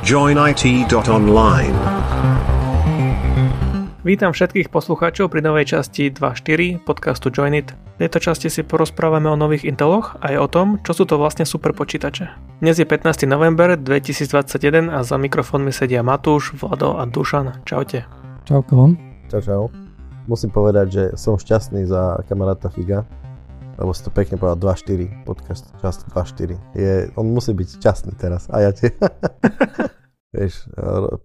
joinit.online. Vítam všetkých poslucháčov pri novej časti 2.4 podcastu Joinit. V tejto časti si porozprávame o nových Inteloch aj o tom, čo sú to vlastne super počítače. Dnes je 15. november 2021 a za mikrofónmi sedia Matúš, Vlado a Dušan. Čaute. Čauko. Čau, čau. Musím povedať, že som šťastný za kamaráta Figa, lebo si to pekne povedal 2.4 podcast, časť 2.4. Je, on musí byť šťastný teraz a ja tie. Vieš,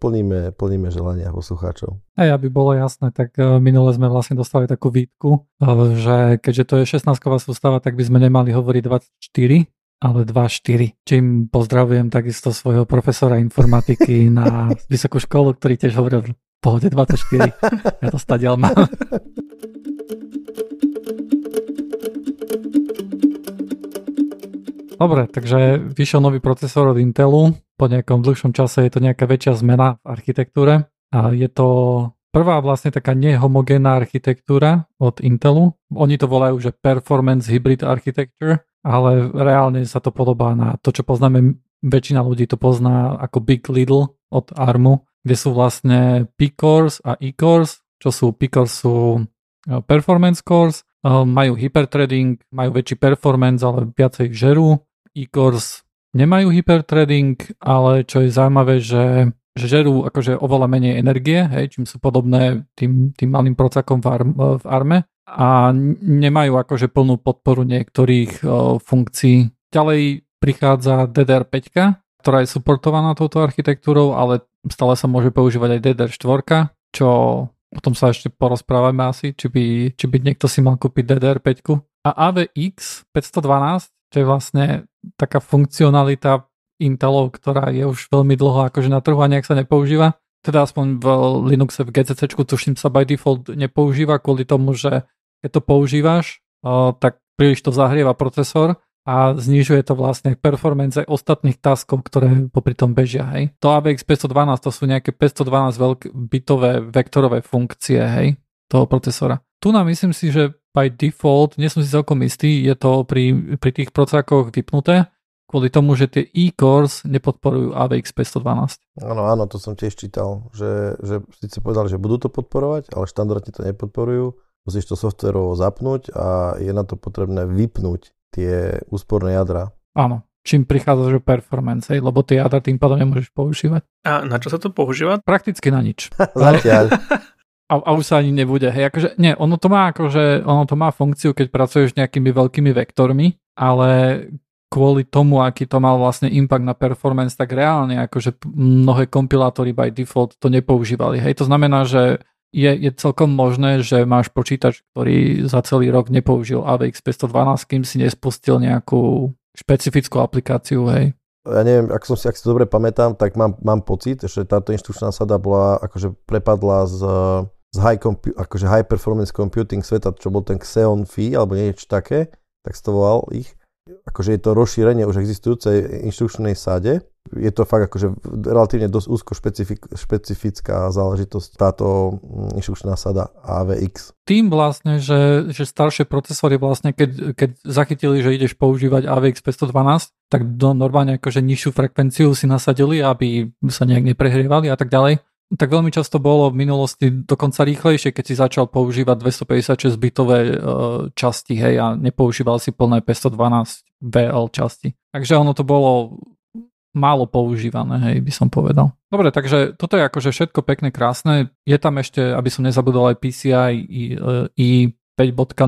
plníme, plníme želania poslucháčov. A aby bolo jasné, tak e, minule sme vlastne dostali takú výtku, e, že keďže to je 16-ková sústava, tak by sme nemali hovoriť 24, ale 2-4. Čím pozdravujem takisto svojho profesora informatiky na vysokú školu, ktorý tiež hovoril v pohode 24. Ja to stadiaľ mám. Dobre, takže vyšiel nový procesor od Intelu. Po nejakom dlhšom čase je to nejaká väčšia zmena v architektúre. A je to prvá vlastne taká nehomogénna architektúra od Intelu. Oni to volajú, že Performance Hybrid Architecture, ale reálne sa to podobá na to, čo poznáme, väčšina ľudí to pozná ako Big Little od ARMu, kde sú vlastne P-cores a E-cores, čo sú P-cores sú e, performance cores, majú hyperthreading, majú väčší performance, ale viacej žerú e-cores nemajú hyperthreading, ale čo je zaujímavé, že, že žerú akože oveľa menej energie, hej, čím sú podobné tým, tým malým procakom v, arm, v arme a nemajú akože plnú podporu niektorých o, funkcií. Ďalej prichádza DDR5, ktorá je suportovaná touto architektúrou, ale stále sa môže používať aj DDR4, čo o tom sa ešte porozprávame asi, či by, či by niekto si mal kúpiť DDR5. A AVX 512 čo je vlastne taká funkcionalita Intelov, ktorá je už veľmi dlho akože na trhu a nejak sa nepoužíva. Teda aspoň v Linuxe, v GCC, tuším sa by default nepoužíva kvôli tomu, že keď to používaš, tak príliš to zahrieva procesor a znižuje to vlastne performance aj ostatných taskov, ktoré popri tom bežia. Hej. To AVX 512 to sú nejaké 512 veľk bitové vektorové funkcie hej, toho procesora. Tu nám myslím si, že by default, nie som si celkom istý, je to pri, pri tých procákoch vypnuté, kvôli tomu, že tie e-cores nepodporujú AVX 512. Áno, áno, to som tiež čítal, že, že síce povedali, že budú to podporovať, ale štandardne to nepodporujú. Musíš to softverovo zapnúť a je na to potrebné vypnúť tie úsporné jadra. Áno, čím prichádza že performance, lebo tie jadra tým pádom nemôžeš používať. A na čo sa to používa? Prakticky na nič. Zatiaľ a, a už sa ani nebude. Hej, akože, nie, ono to má akože, ono to má funkciu, keď pracuješ s nejakými veľkými vektormi, ale kvôli tomu, aký to mal vlastne impact na performance, tak reálne akože mnohé kompilátory by default to nepoužívali. Hej, to znamená, že je, je celkom možné, že máš počítač, ktorý za celý rok nepoužil AVX 512, kým si nespustil nejakú špecifickú aplikáciu, hej. Ja neviem, ak som si, ak si to dobre pamätám, tak mám, mám pocit, že táto inštrukčná sada bola, akože prepadla z z high, compu- akože high performance computing sveta, čo bol ten Xeon Phi alebo niečo také, tak to volal ich. Akože je to rozšírenie už existujúcej inštrukčnej sáde. Je to fakt akože relatívne dosť úzko špecifik- špecifická záležitosť táto mm, inštrukčná sada AVX. Tým vlastne, že, že staršie procesory vlastne, keď, keď zachytili, že ideš používať AVX 512, tak do normálne akože nižšiu frekvenciu si nasadili, aby sa nejak neprehrievali a tak ďalej tak veľmi často bolo v minulosti dokonca rýchlejšie, keď si začal používať 256 bitové uh, časti, hej, a nepoužíval si plné 512 VL časti. Takže ono to bolo málo používané, hej, by som povedal. Dobre, takže toto je akože všetko pekné, krásne. Je tam ešte, aby som nezabudol aj PCI i, i 5.0,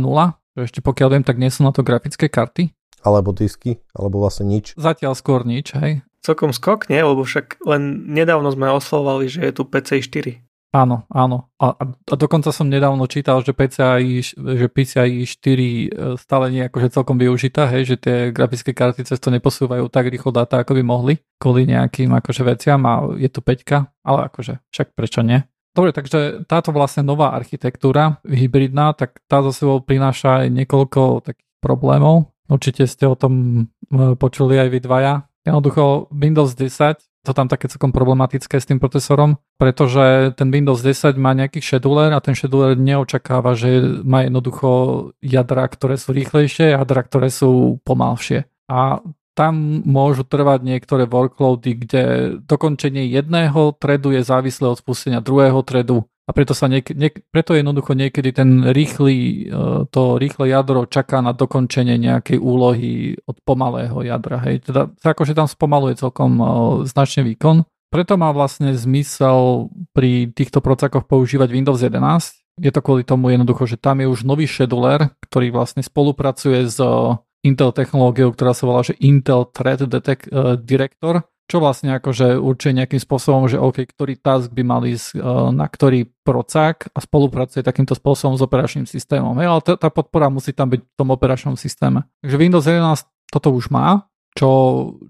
že ešte pokiaľ viem, tak nie sú na to grafické karty. Alebo disky, alebo vlastne nič. Zatiaľ skôr nič, hej celkom skok, nie? Lebo však len nedávno sme oslovali, že je tu PCI 4. Áno, áno. A, a dokonca som nedávno čítal, že PCI, že PCI 4 e, stále nie je akože celkom využitá, hej, že tie grafické karty cez to neposúvajú tak rýchlo dáta, ako by mohli, kvôli nejakým akože veciam a je tu 5, ale akože však prečo nie? Dobre, takže táto vlastne nová architektúra hybridná, tak tá za sebou prináša aj niekoľko takých problémov. Určite ste o tom e, počuli aj vy dvaja, Jednoducho Windows 10 to tam také celkom problematické s tým procesorom, pretože ten Windows 10 má nejaký scheduler a ten scheduler neočakáva, že má jednoducho jadra, ktoré sú rýchlejšie, jadra, ktoré sú pomalšie. A tam môžu trvať niektoré workloady, kde dokončenie jedného threadu je závislé od spustenia druhého threadu a preto, sa niek- niek- preto jednoducho niekedy ten rýchly, e, to rýchle jadro čaká na dokončenie nejakej úlohy od pomalého jadra. Hej. Teda akože tam spomaluje celkom e, značne výkon. Preto má vlastne zmysel pri týchto procakoch používať Windows 11. Je to kvôli tomu jednoducho, že tam je už nový scheduler, ktorý vlastne spolupracuje s e, Intel technológiou, ktorá sa volá že Intel Thread Detect, Director, čo vlastne akože určuje nejakým spôsobom, že OK, ktorý task by mal ísť uh, na ktorý procák a spolupracuje takýmto spôsobom s operačným systémom. Hej, ale tá, tá podpora musí tam byť v tom operačnom systéme. Takže Windows 11 toto už má, čo,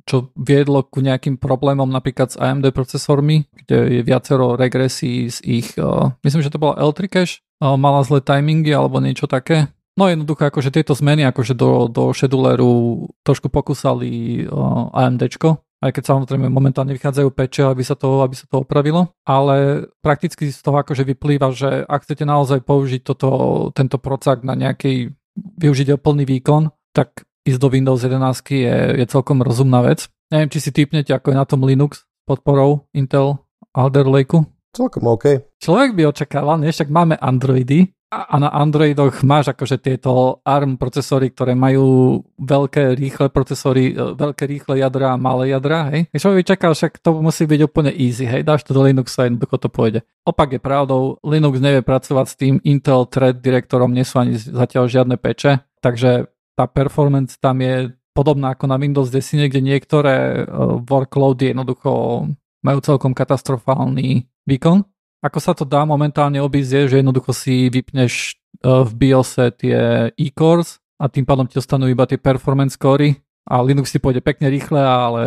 čo viedlo ku nejakým problémom napríklad s AMD procesormi, kde je viacero regresí z ich, uh, myslím, že to bola L3 cache, uh, mala zlé timingy alebo niečo také. No jednoducho akože tieto zmeny akože do, do scheduleru trošku pokúsali uh, AMDčko, aj keď samozrejme momentálne vychádzajú peče, aby sa to, aby sa to opravilo, ale prakticky z toho akože vyplýva, že ak chcete naozaj použiť toto, tento procak na nejaký, využiť plný výkon, tak ísť do Windows 11 je, je celkom rozumná vec. Neviem, či si typnete, ako je na tom Linux podporou Intel Alder Lakeu. Celkom OK. Človek by očakával, nie? Však máme Androidy, a na Androidoch máš akože tieto ARM procesory, ktoré majú veľké rýchle procesory, e, veľké rýchle jadra a malé jadra, hej. Čo by čakal, však to musí byť úplne easy, hej, dáš to do Linuxa a jednoducho to pôjde. Opak je pravdou, Linux nevie pracovať s tým Intel Thread direktorom, nie sú ani zatiaľ žiadne peče, takže tá performance tam je podobná ako na Windows 10, kde niektoré uh, workloady jednoducho majú celkom katastrofálny výkon ako sa to dá momentálne obísť je, že jednoducho si vypneš e, v BIOSe tie e-cores a tým pádom ti dostanú iba tie performance scory a Linux si pôjde pekne rýchle, ale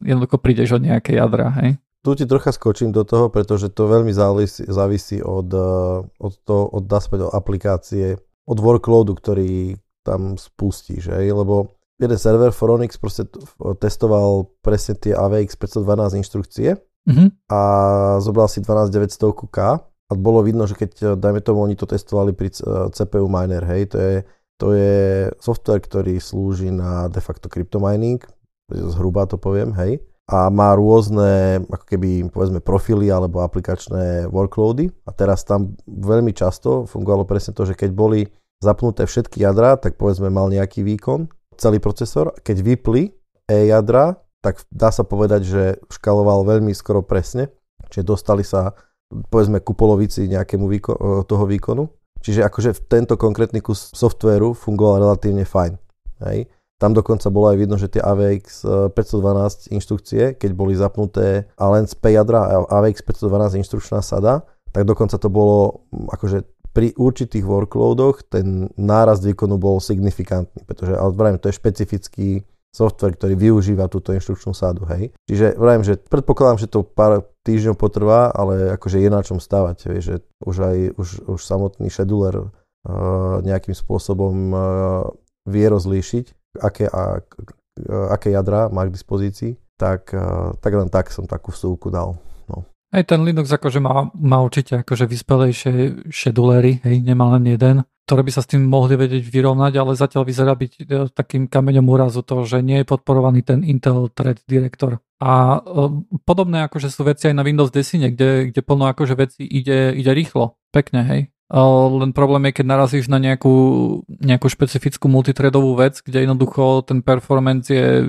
jednoducho prídeš od nejaké jadra, hej? Tu ti trocha skočím do toho, pretože to veľmi závisí, závisí od, e, od, to, od, od aplikácie, od workloadu, ktorý tam spustíš, hej? lebo jeden server Foronix proste testoval presne tie AVX 512 inštrukcie uh-huh. a zobral si 12900K a bolo vidno, že keď, dajme tomu, oni to testovali pri eh, CPU miner, hej, to je, to je software, ktorý slúži na de facto cryptomining, zhruba to poviem, hej, a má rôzne, ako keby, povedzme, profily alebo aplikačné workloady a teraz tam veľmi často fungovalo presne to, že keď boli zapnuté všetky jadra, tak povedzme mal nejaký výkon, celý procesor, keď vypli e-jadra, tak dá sa povedať, že škaloval veľmi skoro presne, čiže dostali sa povedzme ku polovici nejakému výko- toho výkonu. Čiže akože tento konkrétny kus softvéru fungoval relatívne fajn. Hej. Tam dokonca bolo aj vidno, že tie AVX 512 e, inštrukcie, keď boli zapnuté a len z P jadra AVX 512 inštrukčná sada, tak dokonca to bolo akože pri určitých workloadoch ten nárast výkonu bol signifikantný, pretože, ale to je špecifický software, ktorý využíva túto inštrukčnú sádu, hej. Čiže vravím, že predpokladám, že to pár týždňov potrvá, ale akože je na čom stavať, vieš, že už aj už, už samotný scheduler uh, nejakým spôsobom uh, vie rozlíšiť, aké, a, uh, aké jadra má k dispozícii, tak, uh, tak len tak som takú vsúku dal. Aj ten Linux akože má, má určite akože vyspelejšie schedulery, hej, nemá len jeden ktoré by sa s tým mohli vedieť vyrovnať, ale zatiaľ vyzerá byť e, takým kameňom úrazu to, že nie je podporovaný ten Intel Thread Director. A e, podobné akože sú veci aj na Windows 10, kde, kde plno akože veci ide, ide rýchlo, pekne, hej. Len problém je, keď narazíš na nejakú, nejakú špecifickú multithreadovú vec, kde jednoducho ten performance je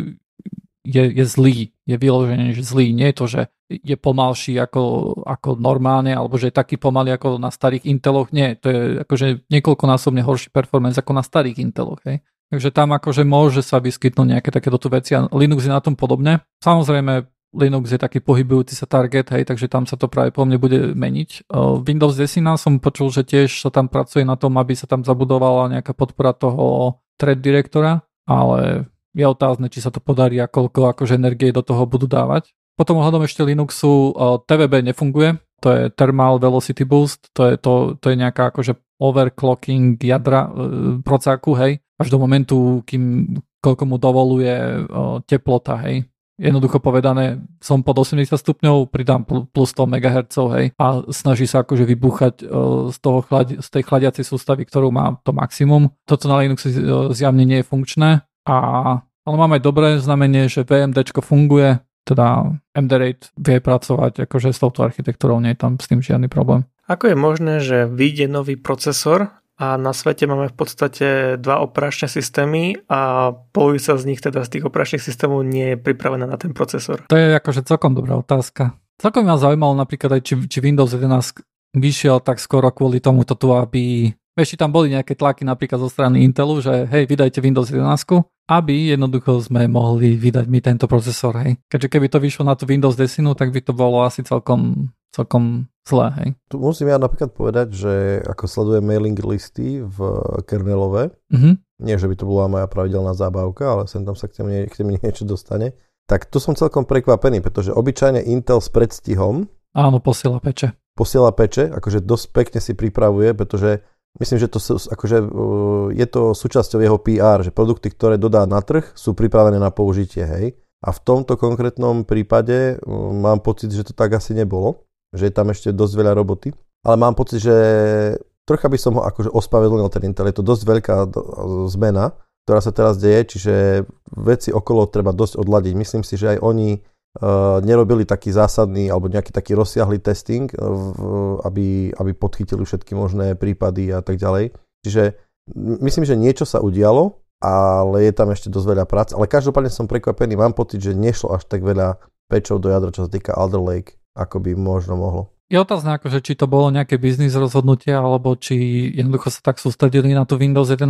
je, je zlý, je vyložený že zlý. Nie je to, že je pomalší ako, ako normálne, alebo že je taký pomalý ako na starých Inteloch. Nie, to je akože niekoľkonásobne horší performance ako na starých Inteloch. Hej. Takže tam akože môže sa vyskytnúť nejaké takéto tu veci a Linux je na tom podobne. Samozrejme, Linux je taký pohybujúci sa target, hej, takže tam sa to práve po mne bude meniť. Windows 10 som počul, že tiež sa tam pracuje na tom, aby sa tam zabudovala nejaká podpora toho thread direktora, ale je otázne, či sa to podarí a koľko akože energie do toho budú dávať. Potom ohľadom ešte Linuxu TVB nefunguje, to je Thermal Velocity Boost, to je, to, to je nejaká akože overclocking jadra e, procáku, hej, až do momentu, kým koľko mu dovoluje e, teplota, hej. Jednoducho povedané, som pod 80 stupňov, pridám plus 100 MHz, hej, a snaží sa akože vybuchať e, z, toho chladi, z tej chladiacej sústavy, ktorú má to maximum. Toto na Linuxe e, zjavne nie je funkčné, a Ale máme aj dobré znamenie, že VMD funguje, teda MD-Rate vie pracovať akože s touto architektúrou, nie je tam s tým žiadny problém. Ako je možné, že vyjde nový procesor a na svete máme v podstate dva operačné systémy a polovica z nich teda z tých operačných systémov nie je pripravená na ten procesor. To je akože celkom dobrá otázka. Celkom ma zaujímalo napríklad aj, či, či Windows 11 vyšiel tak skoro kvôli tomu tu, aby ešte tam boli nejaké tlaky napríklad zo strany Intelu, že hej, vydajte Windows 11, aby jednoducho sme mohli vydať mi tento procesor, hej. Keďže keby to vyšlo na tú Windows 10, tak by to bolo asi celkom celkom zlé, hej. Tu musím ja napríklad povedať, že ako sledujem mailing listy v kernelove, mm-hmm. nie že by to bola moja pravidelná zábavka, ale sem tam sa k tým, k tým niečo dostane, tak tu som celkom prekvapený, pretože obyčajne Intel s predstihom Áno, posiela peče. Posiela peče, akože dosť pekne si pripravuje, pretože myslím, že to sú, akože, je to súčasťou jeho PR, že produkty, ktoré dodá na trh, sú pripravené na použitie, hej. A v tomto konkrétnom prípade mám pocit, že to tak asi nebolo že je tam ešte dosť veľa roboty. Ale mám pocit, že trocha by som ho akože ospravedlnil ten Intel. Je to dosť veľká zmena, ktorá sa teraz deje, čiže veci okolo treba dosť odladiť. Myslím si, že aj oni nerobili taký zásadný alebo nejaký taký rozsiahly testing, uh, aby, aby podchytili všetky možné prípady a tak ďalej. Čiže myslím, že niečo sa udialo, ale je tam ešte dosť veľa prác. Ale každopádne som prekvapený, mám pocit, že nešlo až tak veľa pečov do jadra, čo sa týka Alder Lake ako by možno mohlo. Je otázne, akože, či to bolo nejaké biznis rozhodnutie, alebo či jednoducho sa tak sústredili na tú Windows 11,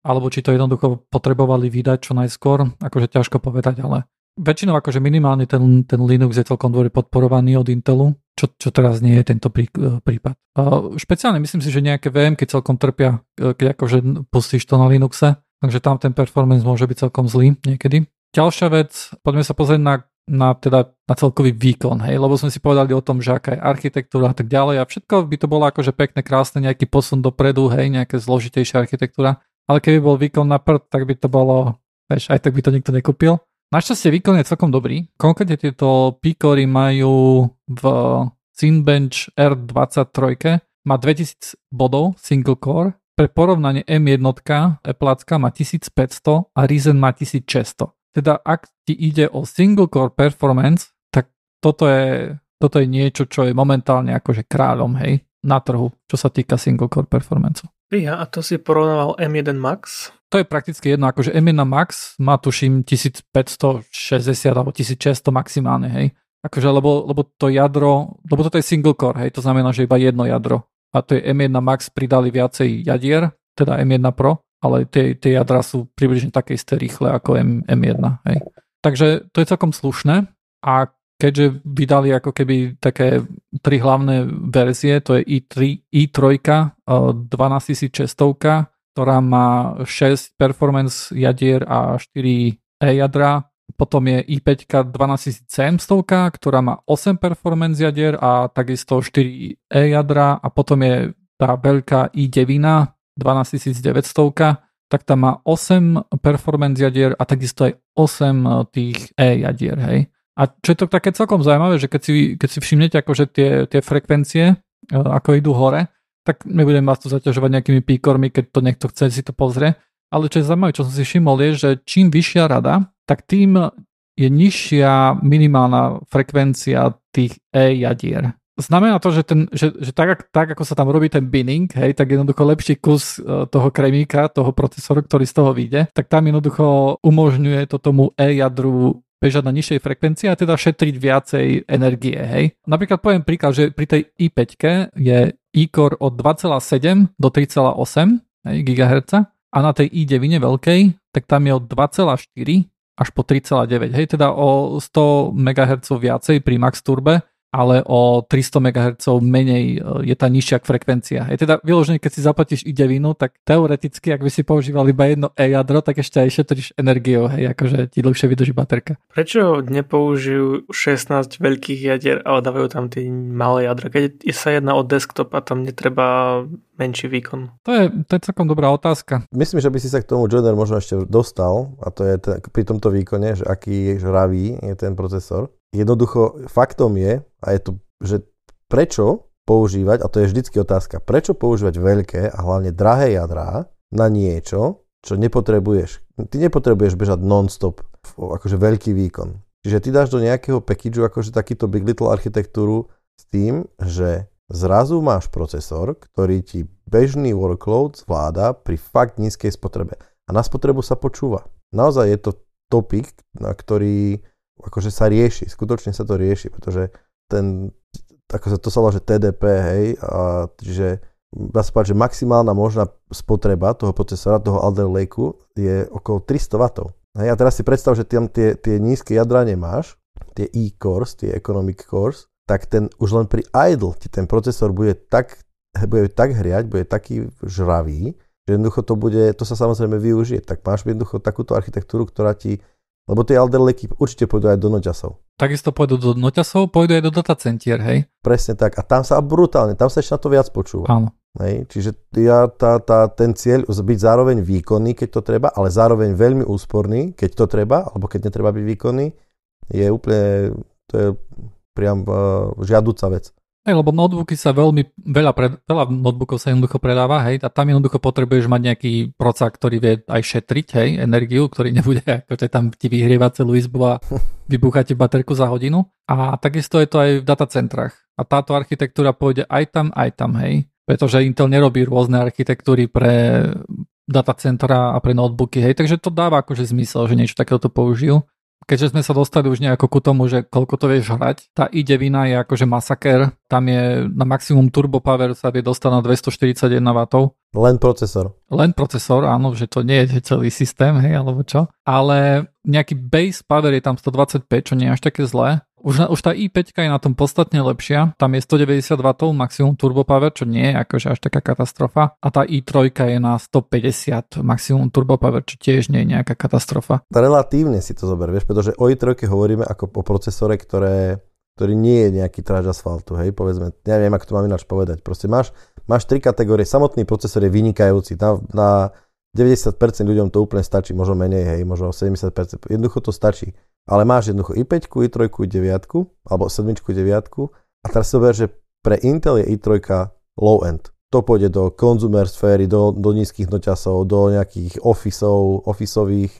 alebo či to jednoducho potrebovali vydať čo najskôr, akože ťažko povedať, ale väčšinou akože minimálne ten, ten Linux je celkom dôvod podporovaný od Intelu, čo, čo teraz nie je tento prí, prípad. Uh, špeciálne myslím si, že nejaké VM, keď celkom trpia, e, keď akože pustíš to na Linuxe, takže tam ten performance môže byť celkom zlý niekedy. Ďalšia vec, poďme sa pozrieť na na, teda, na celkový výkon, hej, lebo sme si povedali o tom, že aká je architektúra a tak ďalej a všetko by to bolo akože pekné, krásne, nejaký posun dopredu, hej, nejaké zložitejšia architektúra, ale keby bol výkon na prd, tak by to bolo, vieš, aj tak by to nikto nekúpil. Našťastie výkon je celkom dobrý, konkrétne tieto Picory majú v Cinebench R23 má 2000 bodov single core, pre porovnanie M1 Appleacka má 1500 a Ryzen má 1600 teda ak ti ide o single core performance, tak toto je, toto je niečo, čo je momentálne akože kráľom, hej, na trhu, čo sa týka single core performance. Ja, a to si porovnával M1 Max? To je prakticky jedno, akože M1 Max má tuším 1560 alebo 1600 maximálne, hej. Akože, lebo, lebo to jadro, lebo toto je single core, hej, to znamená, že iba jedno jadro. A to je M1 Max pridali viacej jadier, teda M1 Pro, ale tie, tie jadra sú približne také isté rýchle ako M, M1. Hej. Takže to je celkom slušné a keďže vydali ako keby také tri hlavné verzie, to je i3, i3 12600, ktorá má 6 performance jadier a 4 e-jadra, potom je i5 12700, ktorá má 8 performance jadier a takisto 4 e-jadra a potom je tá veľká i9 12900, tak tam má 8 performance jadier a takisto aj 8 e, tých E jadier, hej. A čo je to také celkom zaujímavé, že keď si, keď si všimnete akože tie, tie frekvencie, e, ako idú hore, tak nebudem vás tu zaťažovať nejakými píkormi, keď to niekto chce si to pozrie. Ale čo je zaujímavé, čo som si všimol, je, že čím vyššia rada, tak tým je nižšia minimálna frekvencia tých E jadier znamená to, že, ten, že, že tak, tak, ako sa tam robí ten binning, hej, tak jednoducho lepší kus e, toho kremíka, toho procesoru, ktorý z toho vyjde, tak tam jednoducho umožňuje to tomu E-jadru bežať na nižšej frekvencii a teda šetriť viacej energie. Hej. Napríklad poviem príklad, že pri tej i5 je e-core od 2,7 do 3,8 GHz a na tej i9 veľkej, tak tam je od 2,4 až po 3,9. Hej, teda o 100 MHz viacej pri Max Turbe ale o 300 MHz menej e, je tá nižšia frekvencia. Je teda vyložené, keď si zaplatíš i devinu, tak teoreticky, ak by si používal iba jedno e-jadro, tak ešte aj šetríš energiou, hej, akože ti dlhšie vydrží baterka. Prečo nepoužijú 16 veľkých jadier, ale dávajú tam tie malé jadra? Keď sa jedná o desktop a tam netreba menší výkon? To je, to je celkom dobrá otázka. Myslím, že by si sa k tomu Joder možno ešte dostal, a to je t- pri tomto výkone, že aký žravý je ten procesor. Jednoducho faktom je, a je to, že prečo používať, a to je vždycky otázka, prečo používať veľké a hlavne drahé jadrá na niečo, čo nepotrebuješ Ty nepotrebuješ bežať non-stop, akože veľký výkon. Čiže ty dáš do nejakého packageu akože takýto Big Little architektúru s tým, že zrazu máš procesor, ktorý ti bežný workload zvláda pri fakt nízkej spotrebe. A na spotrebu sa počúva. Naozaj je to topik, na ktorý akože sa rieši, skutočne sa to rieši, pretože ten, ako sa to sa volá, že TDP, hej, a čiže dá sa povedať, že maximálna možná spotreba toho procesora, toho Alder Lakeu je okolo 300 W. Hej, a teraz si predstav, že tam tie, tie nízke jadra nemáš, tie e-cores, tie economic cores, tak ten už len pri idle ti ten procesor bude tak, bude tak hriať, bude taký žravý, že jednoducho to bude, to sa samozrejme využije. Tak máš jednoducho takúto architektúru, ktorá ti lebo tie Alderleky určite pôjdu aj do noťasov. Takisto pôjdu do noťasov, pôjdu aj do datacentier, hej? Presne tak. A tam sa brutálne, tam sa ešte na to viac počúva. Áno. Hej? Čiže ja, tá, tá, ten cieľ byť zároveň výkonný, keď to treba, ale zároveň veľmi úsporný, keď to treba, alebo keď netreba byť výkonný, je úplne, to je priam uh, žiaduca vec. Hej, lebo notebooky sa veľmi, veľa, pred, veľa notebookov sa jednoducho predáva, hej, a tam jednoducho potrebuješ mať nejaký procák, ktorý vie aj šetriť, hej, energiu, ktorý nebude akože tam ti vyhrievať celú izbu a vybuchá ti baterku za hodinu. A takisto je to aj v datacentrách. A táto architektúra pôjde aj tam, aj tam, hej. Pretože Intel nerobí rôzne architektúry pre datacentra a pre notebooky, hej, takže to dáva akože zmysel, že niečo takéto použijú keďže sme sa dostali už nejako ku tomu, že koľko to vieš hrať, tá i9 je akože masaker, tam je na maximum turbo power sa vie dostať na 241 W. Len procesor. Len procesor, áno, že to nie je celý systém, hej, alebo čo. Ale nejaký base power je tam 125, čo nie je až také zlé. Už, už tá i5 je na tom podstatne lepšia, tam je 190 W maximum turbo power, čo nie je akože až taká katastrofa. A tá i3 je na 150 maximum turbo power, čo tiež nie je nejaká katastrofa. Relatívne si to zober, vieš, pretože o i3 hovoríme ako o procesore, ktoré, ktorý nie je nejaký tráž asfaltu, hej, povedzme, ja neviem, ako to mám ináč povedať. Proste máš, máš tri kategórie, samotný procesor je vynikajúci, na, na 90% ľuďom to úplne stačí, možno menej, hej, možno 70%, jednoducho to stačí ale máš jednoducho i5, i3, i9, alebo 7, i9 a teraz si zober, že pre Intel je i3 low end. To pôjde do consumer sféry, do, do nízkych noťasov, do nejakých officeov, officeových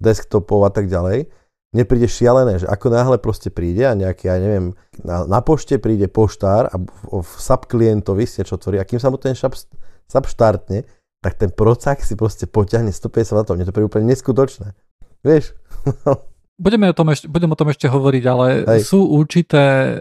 desktopov a tak ďalej. Nepríde šialené, že ako náhle proste príde a nejaký, ja neviem, na, na pošte príde poštár a v, v subklientovi si čo tvorí a kým sa mu ten sub, sub štartne, tak ten procák si proste poťahne 150 W. Mne to príde úplne neskutočné. Vieš? Budeme o tom ešte, budem o tom ešte hovoriť, ale Hej. sú určité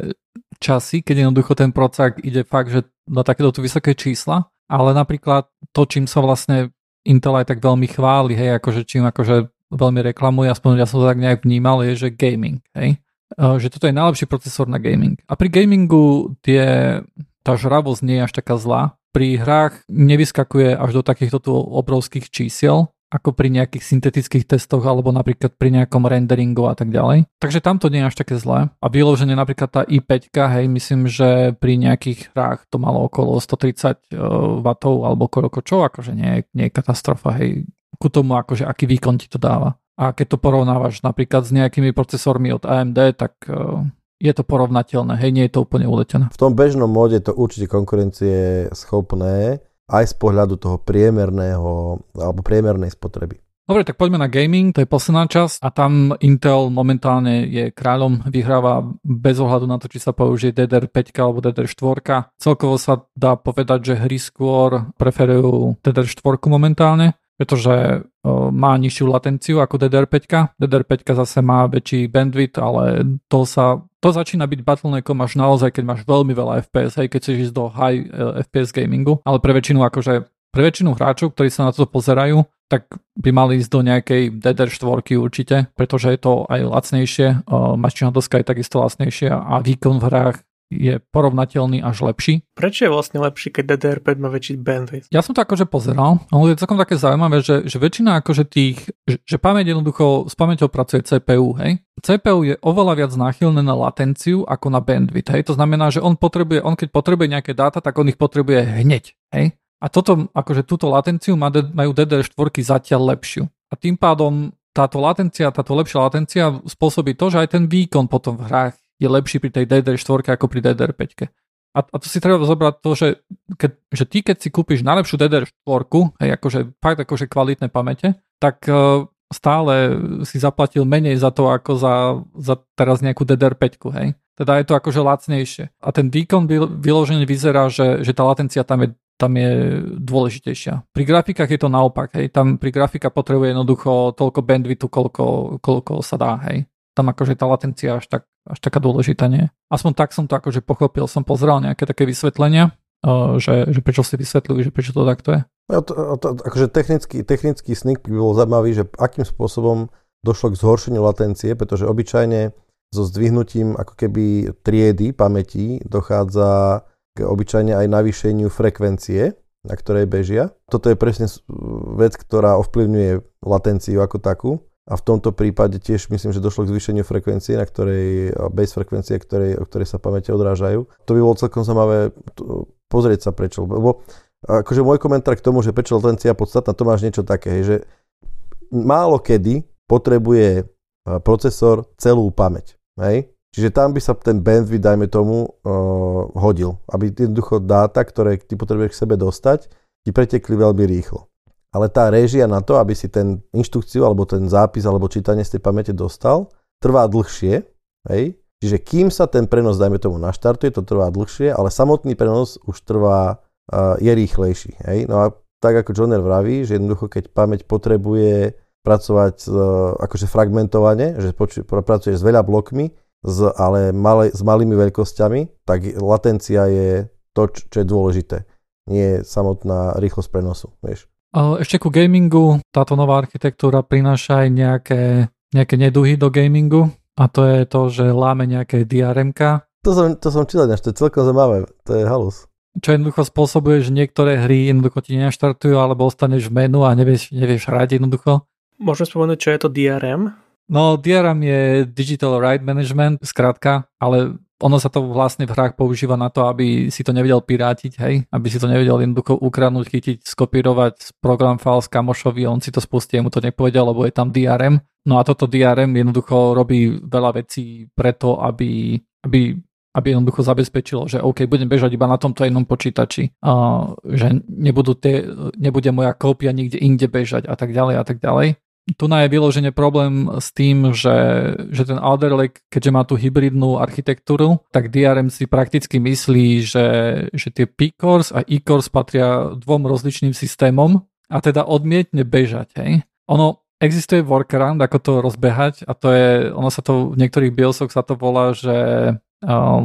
časy, keď jednoducho ten procák ide fakt, že na takéto tu vysoké čísla, ale napríklad to, čím sa vlastne Intel aj tak veľmi chváli, hej, akože čím akože veľmi reklamuje, aspoň ja som to tak nejak vnímal, je, že gaming, hej, e, že toto je najlepší procesor na gaming. A pri gamingu tie, tá žravosť nie je až taká zlá, pri hrách nevyskakuje až do takýchto tu obrovských čísiel, ako pri nejakých syntetických testoch alebo napríklad pri nejakom renderingu a tak ďalej. Takže tam to nie je až také zlé. A vyložené napríklad tá i5, hej, myslím, že pri nejakých hrách to malo okolo 130 W alebo koľko čo, akože nie, nie je katastrofa, hej, ku tomu akože aký výkon ti to dáva. A keď to porovnávaš napríklad s nejakými procesormi od AMD, tak uh, je to porovnateľné, hej, nie je to úplne uletené. V tom bežnom móde to určite konkurencie schopné, aj z pohľadu toho priemerného alebo priemernej spotreby. Dobre, tak poďme na gaming, to je posledná časť a tam Intel momentálne je kráľom, vyhráva bez ohľadu na to, či sa použije DDR5 alebo DDR4. Celkovo sa dá povedať, že hry skôr preferujú DDR4 momentálne, pretože má nižšiu latenciu ako DDR5. DDR5 zase má väčší bandwidth, ale to sa to začína byť bottleneckom až naozaj, keď máš veľmi veľa FPS, hej, keď chceš ísť do high uh, FPS gamingu, ale pre väčšinu akože pre väčšinu hráčov, ktorí sa na to pozerajú, tak by mali ísť do nejakej DDR4 určite, pretože je to aj lacnejšie, uh, mašina doska je takisto lacnejšia a výkon v hrách je porovnateľný až lepší. Prečo je vlastne lepší, keď DDR5 má väčší bandwidth? Ja som to akože pozeral, ale je celkom také zaujímavé, že, že väčšina akože tých, že, že pamäť jednoducho, s pamäťou pracuje CPU, hej? CPU je oveľa viac náchylné na latenciu ako na bandwidth, hej? To znamená, že on potrebuje, on keď potrebuje nejaké dáta, tak on ich potrebuje hneď, hej? A toto, akože túto latenciu majú DDR4 zatiaľ lepšiu. A tým pádom táto latencia, táto lepšia latencia spôsobí to, že aj ten výkon potom v hrách je lepší pri tej DDR4 ako pri DDR5. A, a to si treba zobrať to, že, keď, že ty keď si kúpiš najlepšiu DDR4, hej, akože fakt akože kvalitné pamäte, tak uh, stále si zaplatil menej za to, ako za, za teraz nejakú DDR5, hej. Teda je to akože lacnejšie. A ten výkon vyložene vyzerá, že, že tá latencia tam je, tam je dôležitejšia. Pri grafikách je to naopak, hej. Tam pri grafika potrebuje jednoducho toľko bandwidthu, koľko, koľko sa dá, hej. Tam akože tá latencia až, tak, až taká dôležitá nie. Aspoň tak som to akože pochopil, som pozrel nejaké také vysvetlenia, že, že prečo si vysvetľujú, že prečo to takto je. No, to, to, akože technický, technický sneak by bol zaujímavý, že akým spôsobom došlo k zhoršeniu latencie, pretože obyčajne so zdvihnutím ako keby triedy pamäti dochádza k obyčajne aj navýšeniu frekvencie, na ktorej bežia. Toto je presne vec, ktorá ovplyvňuje latenciu ako takú. A v tomto prípade tiež myslím, že došlo k zvýšeniu frekvencie, na ktorej, base frekvencie, ktorej, o ktorej sa pamäte odrážajú. To by bolo celkom zaujímavé pozrieť sa prečo. Lebo akože môj komentár k tomu, že prečo latencia podstatná, to máš niečo také, že málo kedy potrebuje procesor celú pamäť. Hej? Čiže tam by sa ten bandwidth, dajme tomu, uh, hodil. Aby jednoducho dáta, ktoré ty potrebuješ k sebe dostať, ti pretekli veľmi rýchlo. Ale tá réžia na to, aby si ten inštrukciu, alebo ten zápis, alebo čítanie z tej pamäte dostal, trvá dlhšie. Hej? Čiže kým sa ten prenos, dajme tomu, naštartuje, to trvá dlhšie, ale samotný prenos už trvá, uh, je rýchlejší. Hej? No a tak ako Joner vraví, že jednoducho keď pamäť potrebuje pracovať uh, akože fragmentovane, že pracuješ s veľa blokmi, s, ale male, s malými veľkosťami, tak latencia je to, čo je dôležité. Nie samotná rýchlosť prenosu, vieš. Ešte ku gamingu, táto nová architektúra prináša aj nejaké, nejaké neduhy do gamingu a to je to, že láme nejaké DRM. To som, to som čítal, to je celkom zaujímavé, to je halus. Čo jednoducho spôsobuje, že niektoré hry jednoducho ti nenaštartujú alebo ostaneš v menu a nevieš, nevieš hrať jednoducho. Môžem spomenúť, čo je to DRM? No, DRM je Digital Right Management, skrátka, ale ono sa to vlastne v hrách používa na to, aby si to nevedel pirátiť, hej? Aby si to nevedel jednoducho ukradnúť, chytiť, skopírovať program file z kamošovi, on si to spustí, mu to nepovedal, lebo je tam DRM. No a toto DRM jednoducho robí veľa vecí preto, aby, aby aby jednoducho zabezpečilo, že OK, budem bežať iba na tomto jednom počítači, a že nebudú tie, nebude moja kópia nikde inde bežať a tak ďalej a tak ďalej tu je vyloženie problém s tým, že, že ten Alder Lake, keďže má tú hybridnú architektúru, tak DRM si prakticky myslí, že, že tie P-Cores a E-Cores patria dvom rozličným systémom a teda odmietne bežať. Hej. Ono existuje workaround, ako to rozbehať a to je, ono sa to v niektorých BIOSoch sa to volá, že uh,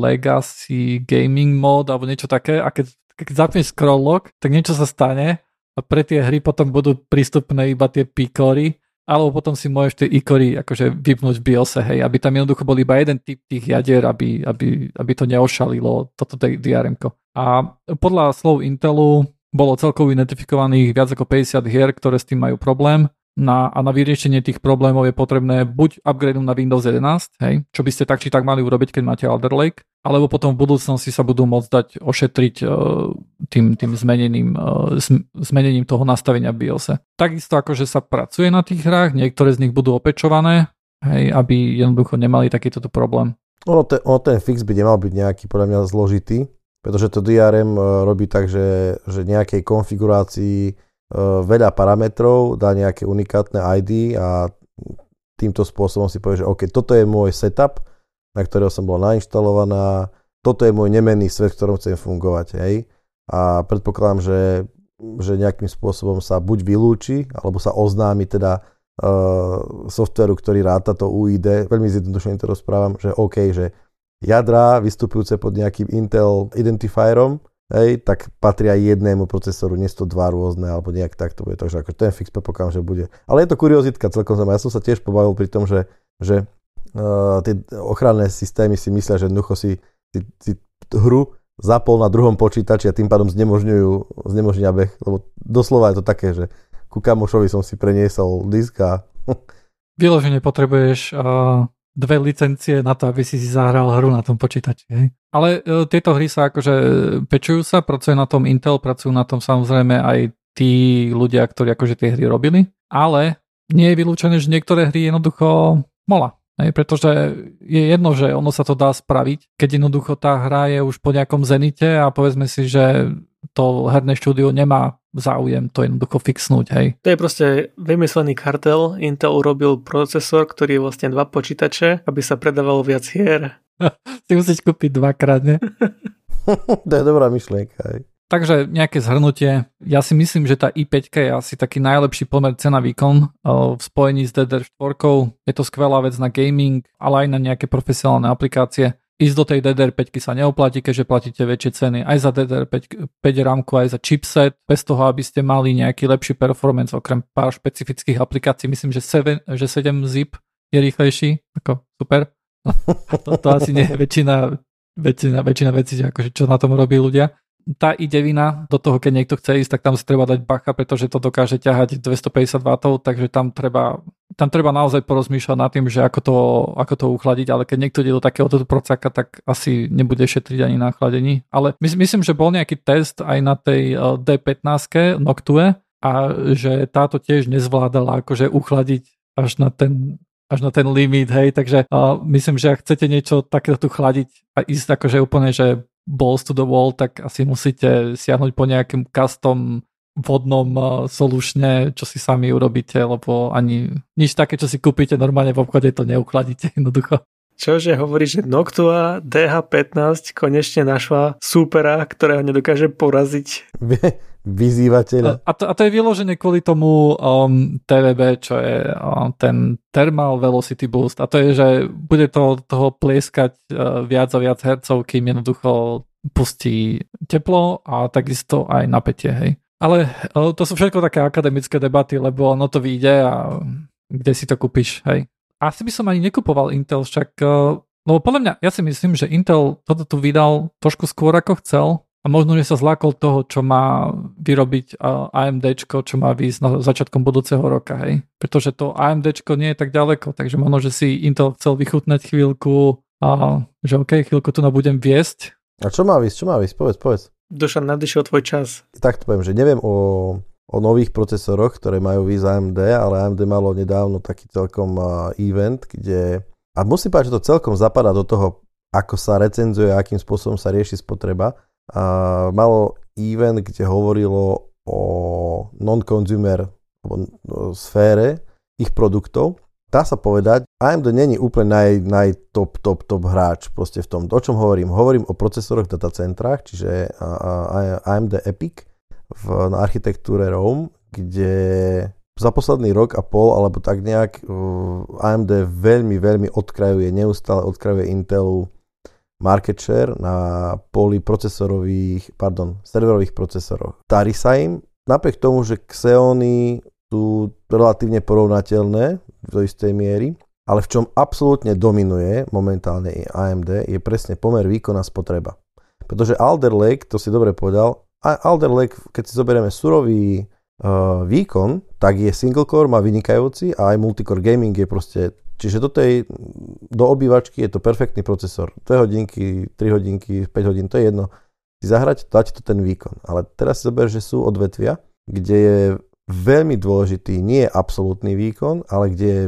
Legacy Gaming Mode alebo niečo také a keď, keď zapneš scroll log, tak niečo sa stane a pre tie hry potom budú prístupné iba tie pikory, alebo potom si môžeš tie ikory akože vypnúť v BIOSe, hej, aby tam jednoducho bol iba jeden typ tých jadier, aby, aby, aby to neošalilo toto drm A podľa slov Intelu bolo celkovo identifikovaných viac ako 50 hier, ktoré s tým majú problém na, a na vyriešenie tých problémov je potrebné buď upgrade na Windows 11, hej, čo by ste tak či tak mali urobiť, keď máte Alder Lake, alebo potom v budúcnosti sa budú môcť dať ošetriť uh, tým, tým zmenením, uh, zmenením toho nastavenia BIOSe. Takisto akože sa pracuje na tých hrách, niektoré z nich budú opečované, hej, aby jednoducho nemali takýto problém. Ono ten, ono ten fix by nemal byť nejaký podľa mňa zložitý, pretože to DRM uh, robí tak, že, že nejakej konfigurácii veľa parametrov, dá nejaké unikátne ID a týmto spôsobom si povie, že OK, toto je môj setup, na ktorého som bola nainštalovaná, toto je môj nemenný svet, v ktorom chcem fungovať, hej. A predpokladám, že, že nejakým spôsobom sa buď vylúči, alebo sa oznámi teda uh, softveru, ktorý ráta to UID, veľmi zjednodušene to rozprávam, že OK, že jadra vystupujúce pod nejakým Intel identifierom hej, tak patria jednému procesoru, nie sú to dva rôzne, alebo nejak tak to bude. Takže ako ten fix predpokladám, že bude. Ale je to kuriozitka celkom zaujímavé. Ja som sa tiež pobavil pri tom, že, že uh, tie ochranné systémy si myslia, že jednoducho si, si, si hru zapol na druhom počítači a tým pádom znemožňujú, znemožňujú beh, lebo doslova je to také, že ku kamošovi som si preniesol disk a... Vyložene potrebuješ uh, dve licencie na to, aby si si zahral hru na tom počítači. Hej? Ale e, tieto hry sa akože pečujú sa, pracuje na tom Intel, pracujú na tom samozrejme aj tí ľudia, ktorí akože tie hry robili, ale nie je vylúčené, že niektoré hry jednoducho mola. Hej, pretože je jedno, že ono sa to dá spraviť, keď jednoducho tá hra je už po nejakom zenite a povedzme si, že to herné štúdio nemá záujem to jednoducho fixnúť, hej. To je proste vymyslený kartel. Intel urobil procesor, ktorý je vlastne dva počítače, aby sa predávalo viac hier. si musíš kúpiť dvakrát, ne? to je dobrá myšlienka, hej. Takže nejaké zhrnutie. Ja si myslím, že tá i5 je asi taký najlepší pomer cena výkon v spojení s DDR4. Je to skvelá vec na gaming, ale aj na nejaké profesionálne aplikácie ísť do tej DDR5 sa neoplatí, keďže platíte väčšie ceny aj za DDR5 5 rámku, aj za chipset, bez toho, aby ste mali nejaký lepší performance, okrem pár špecifických aplikácií. Myslím, že 7, že 7 zip je rýchlejší, ako super. to, to asi nie je väčšina, väčšina, väčšina vecí, akože čo na tom robí ľudia tá i9, do toho keď niekto chce ísť, tak tam si treba dať bacha, pretože to dokáže ťahať 250 W, takže tam treba, tam treba naozaj porozmýšľať nad tým, že ako to, ako to uchladiť, ale keď niekto ide do takéhoto procaka, tak asi nebude šetriť ani na chladení. Ale my, myslím, že bol nejaký test aj na tej eh, D15 Noctue a že táto tiež nezvládala akože uchladiť až na ten až na ten limit, hej, takže uh, myslím, že ak chcete niečo takéto tu chladiť a ísť akože úplne, že balls to the wall, tak asi musíte siahnuť po nejakým custom vodnom uh, solušne, čo si sami urobíte, lebo ani nič také, čo si kúpite normálne v obchode, to neuchladíte jednoducho. Čože hovorí, že Noctua DH15 konečne našla supera, ktorého nedokáže poraziť. Vyzývateľa. A to, a to je vyložené kvôli tomu um, TVB, čo je um, ten Thermal Velocity Boost. A to je, že bude to toho plieskať uh, viac a viac hercov, kým jednoducho pustí teplo a takisto aj napätie. Hej. Ale uh, to sú všetko také akademické debaty, lebo ono to vyjde a kde si to kúpiš. Hej asi by som ani nekupoval Intel, však No podľa mňa, ja si myslím, že Intel toto tu vydal trošku skôr ako chcel a možno, že sa zlákol toho, čo má vyrobiť AMD, čo má výjsť na začiatkom budúceho roka, hej. Pretože to AMD nie je tak ďaleko, takže možno, že si Intel chcel vychutnať chvíľku a že OK, chvíľku tu budem viesť. A čo má výsť, čo má výsť, povedz, povedz. Dušan, nadišiel tvoj čas. Tak to poviem, že neviem o o nových procesoroch, ktoré majú výsť AMD, ale AMD malo nedávno taký celkom event, kde... A musím povedať, že to celkom zapadá do toho, ako sa recenzuje akým spôsobom sa rieši spotreba. A malo event, kde hovorilo o non-consumer sfére ich produktov. Dá sa povedať, AMD není úplne naj, naj top, top, top hráč proste v tom. O čom hovorím? Hovorím o procesoroch v datacentrách, čiže AMD EPIC, v, na architektúre ROM, kde za posledný rok a pol, alebo tak nejak AMD veľmi, veľmi odkrajuje, neustále odkrajuje Intelu market share na poli procesorových, pardon, serverových procesoroch. Darí sa im, napriek tomu, že Xeony sú relatívne porovnateľné do istej miery, ale v čom absolútne dominuje momentálne AMD je presne pomer výkona spotreba. Pretože Alder Lake, to si dobre povedal, Alder Lake, keď si zoberieme surový uh, výkon, tak je single core, má vynikajúci a aj multicore gaming je proste, čiže do tej, do obývačky je to perfektný procesor. 2 hodinky, 3 hodinky, 5 hodín, to je jedno. Si zahrať, dať to ten výkon. Ale teraz si zober, že sú odvetvia, kde je veľmi dôležitý nie absolútny výkon, ale kde je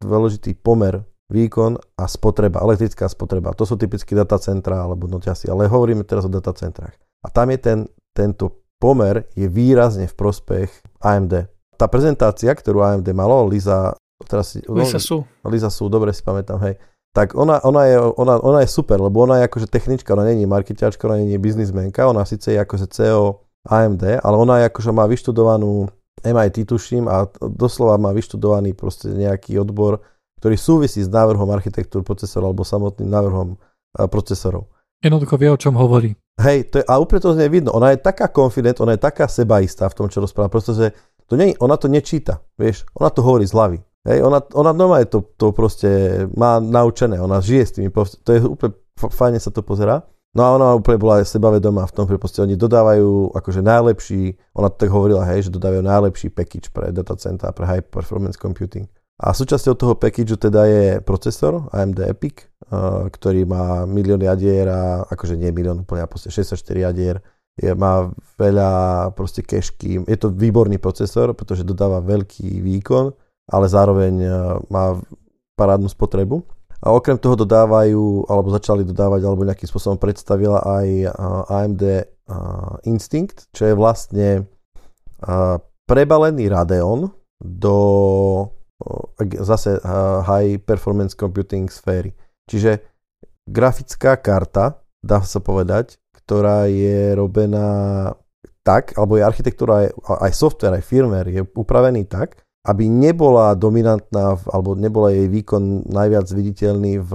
dôležitý pomer výkon a spotreba, elektrická spotreba. To sú typicky datacentra alebo noťasy, ale hovoríme teraz o datacentrách. A tam je ten tento pomer je výrazne v prospech AMD. Tá prezentácia, ktorú AMD malo, Liza, teraz si, Lisa Su. Liza Su, dobre si pamätám, hej. Tak ona, ona, je, ona, ona je super, lebo ona je akože technička, ona není marketiačka, ona není biznismenka, ona síce je akože CEO AMD, ale ona je akože má vyštudovanú MIT tuším a doslova má vyštudovaný proste nejaký odbor, ktorý súvisí s návrhom architektúr procesorov alebo samotným návrhom procesorov. Jednoducho vie, o čom hovorí. Hej, to je, a úplne to z nej vidno. Ona je taká confident, ona je taká sebaistá v tom, čo rozpráva. Pretože to nie, ona to nečíta, vieš. Ona to hovorí z hlavy. Hej, ona, ona normálne to, to proste má naučené, ona žije s tými, to je úplne fajne sa to pozerá. No a ona úplne bola sebavedomá v tom, že proste oni dodávajú akože najlepší, ona tak hovorila, hej, že dodávajú najlepší package pre datacenta, pre high performance computing. A súčasťou toho packageu teda je procesor AMD EPIC, ktorý má milión jadier a akože nie milión, úplne proste 64 jadier. Je, má veľa proste kešky. Je to výborný procesor, pretože dodáva veľký výkon, ale zároveň má parádnu spotrebu. A okrem toho dodávajú, alebo začali dodávať, alebo nejakým spôsobom predstavila aj AMD Instinct, čo je vlastne prebalený Radeon do zase high performance computing sféry. Čiže grafická karta, dá sa povedať, ktorá je robená tak, alebo je architektúra, aj software, aj firmware je upravený tak, aby nebola dominantná, alebo nebola jej výkon najviac viditeľný v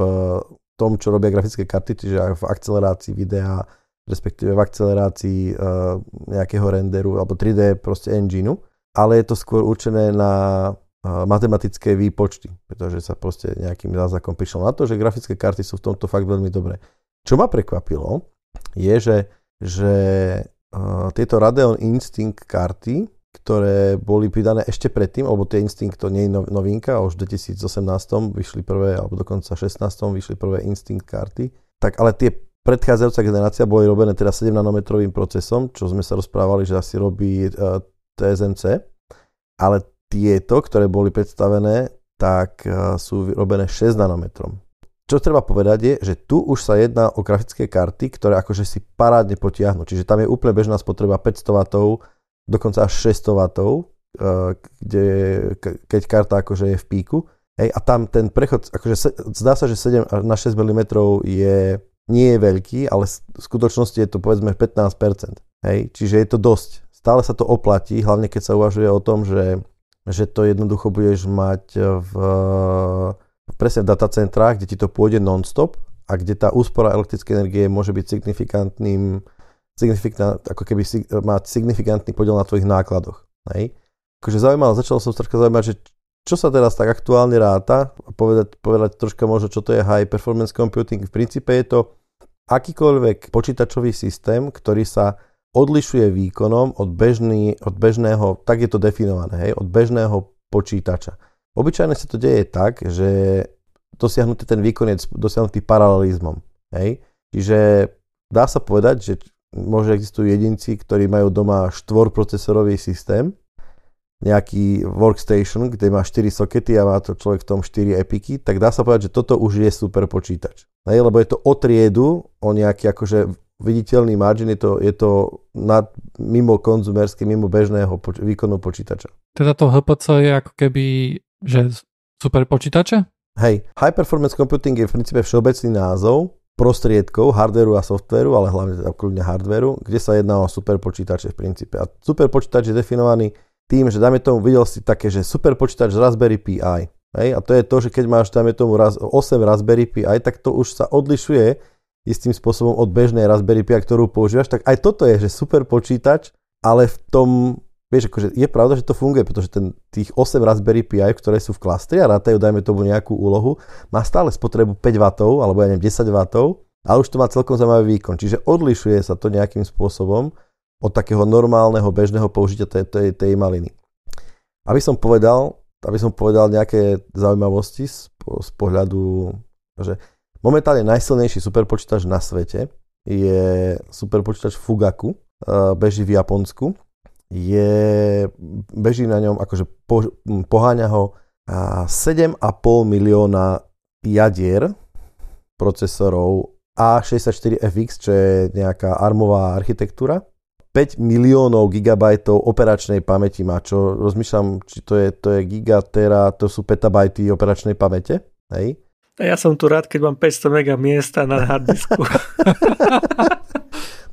tom, čo robia grafické karty, čiže aj v akcelerácii videa, respektíve v akcelerácii uh, nejakého renderu alebo 3D proste engineu, ale je to skôr určené na uh, matematické výpočty, pretože sa proste nejakým záznakom prišlo na to, že grafické karty sú v tomto fakt veľmi dobré. Čo ma prekvapilo, je, že, že uh, tieto Radeon Instinct karty ktoré boli pridané ešte predtým, alebo tie Instinct to nie je novinka, už v 2018 vyšli prvé, alebo dokonca 16 vyšli prvé Instinct karty, tak ale tie predchádzajúca generácia boli robené teda 7 nanometrovým procesom, čo sme sa rozprávali, že asi robí uh, e, TSMC, ale tieto, ktoré boli predstavené, tak uh, sú robené 6 nanometrom. Čo treba povedať je, že tu už sa jedná o grafické karty, ktoré akože si parádne potiahnu. Čiže tam je úplne bežná spotreba 500 W dokonca až 600 W, kde, keď karta akože je v píku. Hej, a tam ten prechod, akože zdá sa, že 7 na 6 mm je, nie je veľký, ale v skutočnosti je to povedzme 15%. Hej, čiže je to dosť. Stále sa to oplatí, hlavne keď sa uvažuje o tom, že, že to jednoducho budeš mať v, presne v datacentrách, kde ti to pôjde non-stop a kde tá úspora elektrickej energie môže byť signifikantným signifikant, ako keby mať signifikantný podiel na tvojich nákladoch. Hej? Akože zaujímavé, začal som troška zaujímať, že čo sa teraz tak aktuálne ráta, povedať, povedať troška možno, čo to je high performance computing. V princípe je to akýkoľvek počítačový systém, ktorý sa odlišuje výkonom od, bežný, od bežného, tak je to definované, hej, od bežného počítača. Obyčajne sa to deje tak, že dosiahnutý ten výkon je dosiahnutý paralelizmom. Hej. Čiže dá sa povedať, že možno existujú jedinci, ktorí majú doma štvorprocesorový systém, nejaký workstation, kde má 4 sokety a má to človek v tom 4 epiky, tak dá sa povedať, že toto už je super počítač. Hej, lebo je to o triedu, o nejaký akože viditeľný margin, je to, je to nad, mimo konzumerské, mimo bežného poč- výkonu počítača. Teda to HPC je ako keby, že super počítače? Hej, High Performance Computing je v princípe všeobecný názov, prostriedkov, hardwareu a softwareu, ale hlavne teda kľudne hardwareu, kde sa jedná o super počítače v princípe. A super počítač je definovaný tým, že dáme tomu, videl si také, že super počítač Raspberry Pi. Hej? A to je to, že keď máš, dáme tomu, 8 Raspberry Pi, tak to už sa odlišuje istým spôsobom od bežnej Raspberry Pi, ktorú používaš, tak aj toto je, že super počítač, ale v tom vieš, akože je pravda, že to funguje, pretože ten, tých 8 Raspberry Pi, ktoré sú v klastri a rátajú, dajme tomu nejakú úlohu, má stále spotrebu 5 W, alebo ja neviem, 10 W, ale už to má celkom zaujímavý výkon. Čiže odlišuje sa to nejakým spôsobom od takého normálneho, bežného použitia tej, tej, tej maliny. Aby som povedal, aby som povedal nejaké zaujímavosti z, z pohľadu, že momentálne najsilnejší superpočítač na svete je superpočítač Fugaku, beží v Japonsku je, beží na ňom, akože po, poháňa ho 7,5 milióna jadier procesorov A64FX, čo je nejaká armová architektúra. 5 miliónov gigabajtov operačnej pamäti má, čo rozmýšľam, či to je, to je gigatera, to sú petabajty operačnej pamäte. Hej? Ja som tu rád, keď mám 500 mega miesta na harddisku.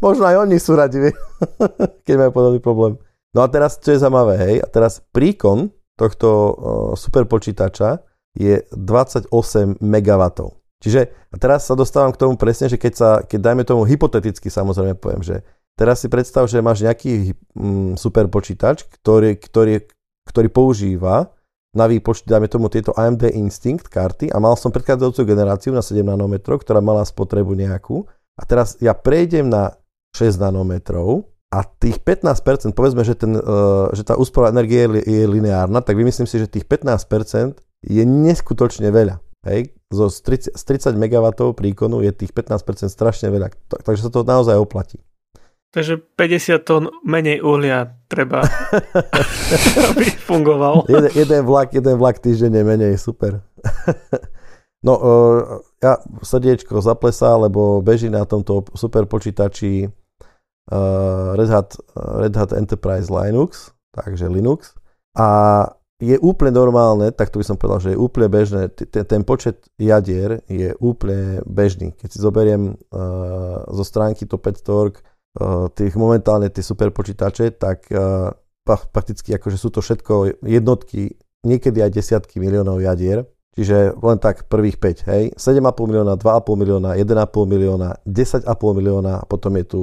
Možno aj oni sú radi, keď majú podobný problém. No a teraz, čo je zaujímavé, hej, a teraz príkon tohto uh, superpočítača je 28 MW. Čiže a teraz sa dostávam k tomu presne, že keď sa, keď dajme tomu hypoteticky samozrejme poviem, že teraz si predstav, že máš nejaký mm, superpočítač, ktorý, ktorý, ktorý používa na výpočty, dajme tomu tieto AMD Instinct karty a mal som predchádzajúcu generáciu na 7 nanometrov, ktorá mala spotrebu nejakú a teraz ja prejdem na 6 nanometrov a tých 15%, povedzme, že, ten, uh, že tá úspora energie je, je lineárna, tak vymyslím si, že tých 15% je neskutočne veľa. Hej? Zo, z, 30, z 30 MW príkonu je tých 15% strašne veľa. Takže sa to naozaj oplatí. Takže 50 tón menej uhlia treba, aby fungoval. jeden, jeden vlak, jeden vlak týždenne menej, super. No, uh, ja srdiečko zaplesá, lebo beží na tomto super počítači uh, Red, Hat, Red Hat Enterprise Linux, takže Linux. A je úplne normálne, tak to by som povedal, že je úplne bežné, ten, počet jadier je úplne bežný. Keď si zoberiem uh, zo stránky Top5.org uh, tých momentálne tie super počítače, tak prakticky akože sú to všetko jednotky, niekedy aj desiatky miliónov jadier. Čiže len tak prvých 5, hej. 7,5 milióna, 2,5 milióna, 1,5 milióna, 10,5 milióna a potom je tu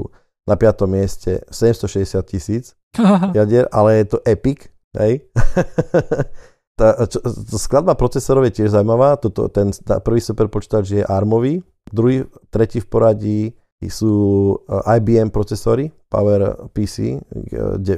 na 5. mieste 760 tisíc jadier, ale je to epic, hej. tá, čo, skladba procesorov je tiež zaujímavá, Toto, ten tá prvý super počítač je ARMový, druhý, tretí v poradí sú eh, IBM procesory, Power PC,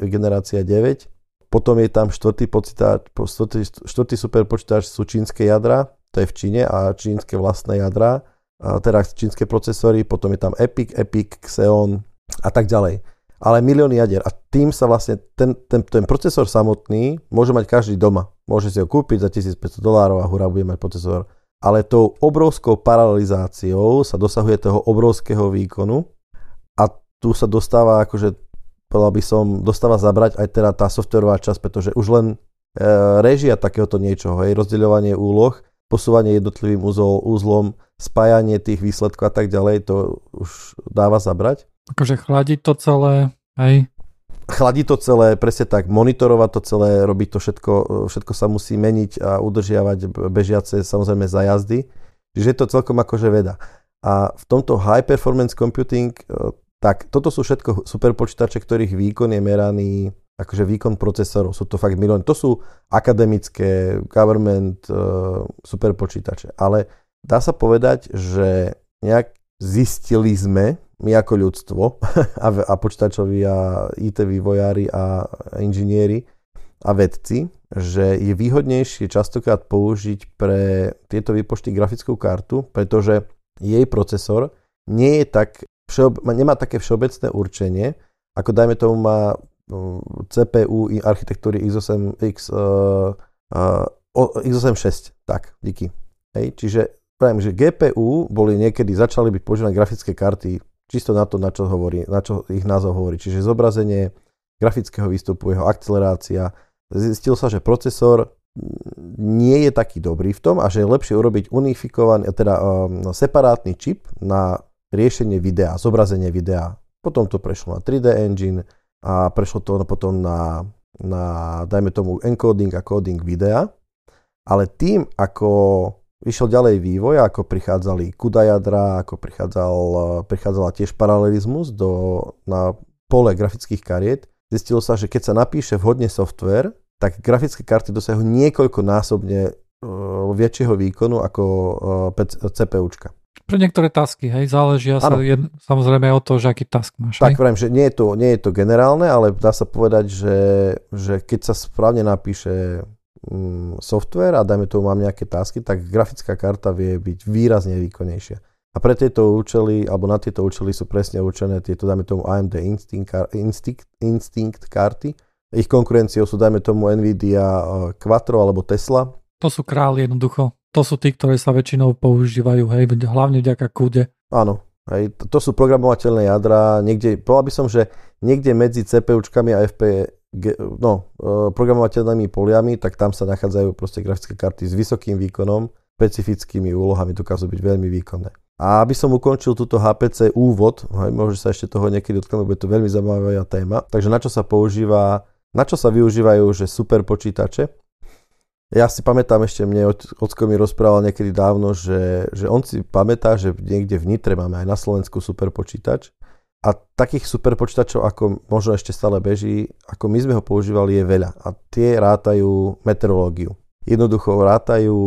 generácia 9, potom je tam štvrtý, počítač, štvrtý, štvrtý super počítač sú čínske jadra, to je v Číne a čínske vlastné jadra, teda čínske procesory, potom je tam Epic, Epic, Xeon a tak ďalej. Ale milióny jadier. A tým sa vlastne ten, ten, ten procesor samotný môže mať každý doma. Môže si ho kúpiť za 1500 dolárov a hurá, bude mať procesor. Ale tou obrovskou paralelizáciou sa dosahuje toho obrovského výkonu a tu sa dostáva akože povedal by som, dostáva zabrať aj teda tá softwarová časť, pretože už len e, režia takéhoto niečoho, hej, rozdeľovanie úloh, posúvanie jednotlivým úzol, úzlom, spájanie tých výsledkov a tak ďalej, to už dáva zabrať. Akože chladiť to celé, hej? Chladí to celé, presne tak, monitorovať to celé, robiť to všetko, všetko sa musí meniť a udržiavať bežiace samozrejme za jazdy. Čiže je to celkom akože veda. A v tomto high performance computing e, tak toto sú všetko super počítače, ktorých výkon je meraný, akože výkon procesorov, sú to fakt milióny. To sú akademické, government, uh, super počítače. Ale dá sa povedať, že nejak zistili sme, my ako ľudstvo a, a počítačoví a IT vývojári a inžinieri a vedci, že je výhodnejšie častokrát použiť pre tieto výpočty grafickú kartu, pretože jej procesor nie je tak všeob, nemá také všeobecné určenie, ako dajme tomu má CPU i architektúry x8, X, uh, uh, x86. Tak, díky. Hej, čiže pravím, že GPU boli niekedy, začali byť používané grafické karty čisto na to, na čo, hovorí, na čo ich názov hovorí. Čiže zobrazenie grafického výstupu, jeho akcelerácia. Zistil sa, že procesor nie je taký dobrý v tom a že je lepšie urobiť unifikovaný, teda um, separátny čip na riešenie videa, zobrazenie videa. Potom to prešlo na 3D engine a prešlo to potom na, na dajme tomu, encoding a coding videa. Ale tým, ako vyšiel ďalej vývoj, ako prichádzali CUDA jadra, ako prichádzal, prichádzala tiež paralelizmus do, na pole grafických kariet, zistilo sa, že keď sa napíše vhodne software, tak grafické karty dosahujú niekoľkonásobne uh, väčšieho výkonu ako uh, CPUčka. Pre niektoré tasky, hej, záležia sa jed, samozrejme od toho, že aký task máš. Tak, vrajím, že nie je, to, nie je to generálne, ale dá sa povedať, že, že keď sa správne napíše software a dajme tomu mám nejaké tasky, tak grafická karta vie byť výrazne výkonnejšia. A pre tieto účely, alebo na tieto účely sú presne určené tieto, dajme tomu AMD Instinct, Instinct, Instinct karty. Ich konkurenciou sú, dajme tomu, Nvidia eh, Quattro alebo Tesla. To sú králi jednoducho. To sú tí, ktoré sa väčšinou používajú, hej, hlavne vďaka kúde. Áno, hej, to, to sú programovateľné jadra, niekde, povedal by som, že niekde medzi CPUčkami a FP, no, e, programovateľnými poliami, tak tam sa nachádzajú proste grafické karty s vysokým výkonom, špecifickými úlohami, dokážu byť veľmi výkonné. A aby som ukončil túto HPC úvod, hej, môže sa ešte toho niekedy dotknúť, bude to veľmi zaujímavá téma. Takže na čo sa používa, na čo sa využívajú, že super počítače? Ja si pamätám ešte, mne Ocko mi rozprával niekedy dávno, že, že on si pamätá, že niekde v Nitre máme aj na Slovensku super počítač a takých super počítačov, ako možno ešte stále beží, ako my sme ho používali, je veľa. A tie rátajú meteorológiu. Jednoducho rátajú